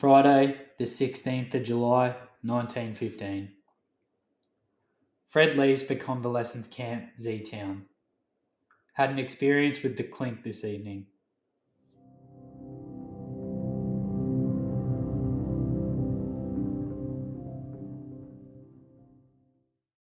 Friday, the 16th of July, 1915. Fred leaves for convalescence camp Zeitoun. Had an experience with the clink this evening.